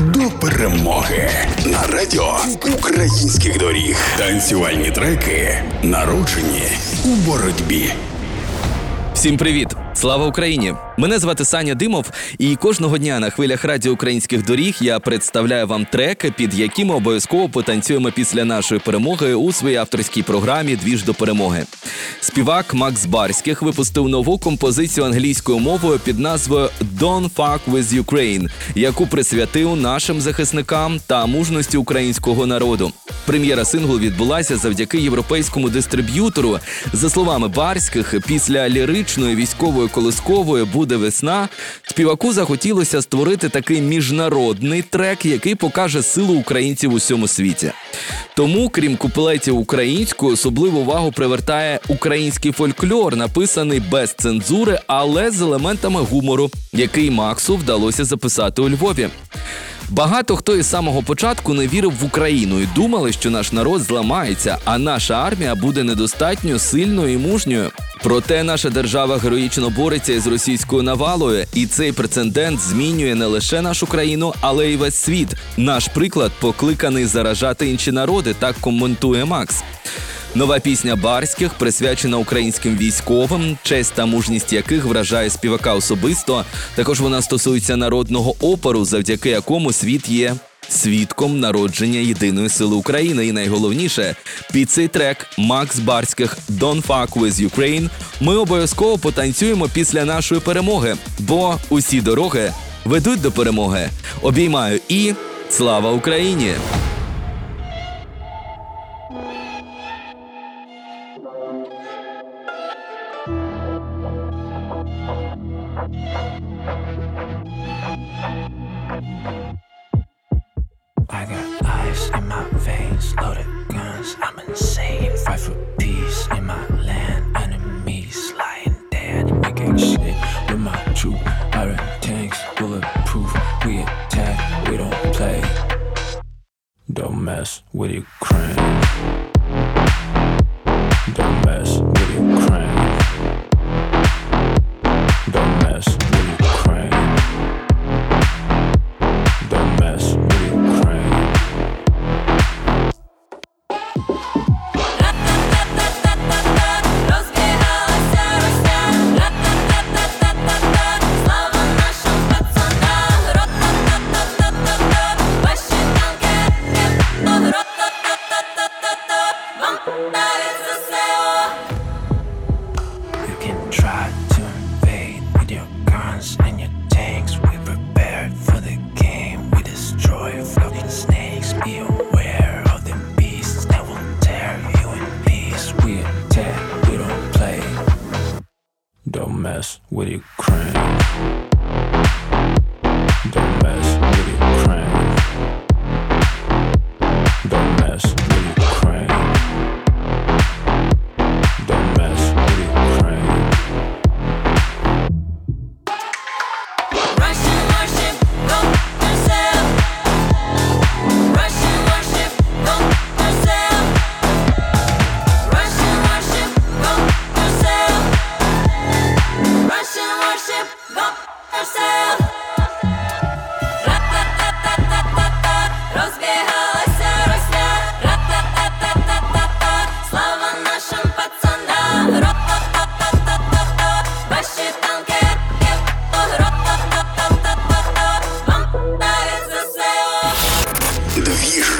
до перемоги на радіо українських доріг. Танцювальні треки народжені у боротьбі. Всім привіт! Слава Україні! Мене звати Саня Димов, і кожного дня на хвилях радіо українських доріг я представляю вам треки, під які ми обов'язково потанцюємо після нашої перемоги у своїй авторській програмі Двіж до перемоги. Співак Макс Барських випустив нову композицію англійською мовою під назвою «Don't fuck with Ukraine», яку присвятив нашим захисникам та мужності українського народу. Прем'єра синглу відбулася завдяки європейському дистриб'ютору. За словами Барських, після ліричної військової колискової буде весна. Співаку захотілося створити такий міжнародний трек, який покаже силу українців у всьому світі. Тому, крім куплетів українською, особливу увагу привертає український фольклор, написаний без цензури, але з елементами гумору, який Максу вдалося записати у Львові. Багато хто із самого початку не вірив в Україну і думали, що наш народ зламається, а наша армія буде недостатньо сильною і мужньою. Проте наша держава героїчно бореться із російською навалою, і цей прецедент змінює не лише нашу країну, але й весь світ. Наш приклад покликаний заражати інші народи. Так коментує Макс. Нова пісня Барських присвячена українським військовим, честь та мужність яких вражає співака особисто. Також вона стосується народного опору, завдяки якому світ є свідком народження єдиної сили України. І найголовніше під цей трек Макс Барських «Don't fuck with Ukraine» Ми обов'язково потанцюємо після нашої перемоги, бо усі дороги ведуть до перемоги. Обіймаю і слава Україні! I got ice in my veins, loaded guns, I'm insane. Fight for peace in my land, enemies lying dead. Making shit with my troop, iron tanks, bulletproof. We attack, we don't play. Don't mess with Ukraine. with Ukraine.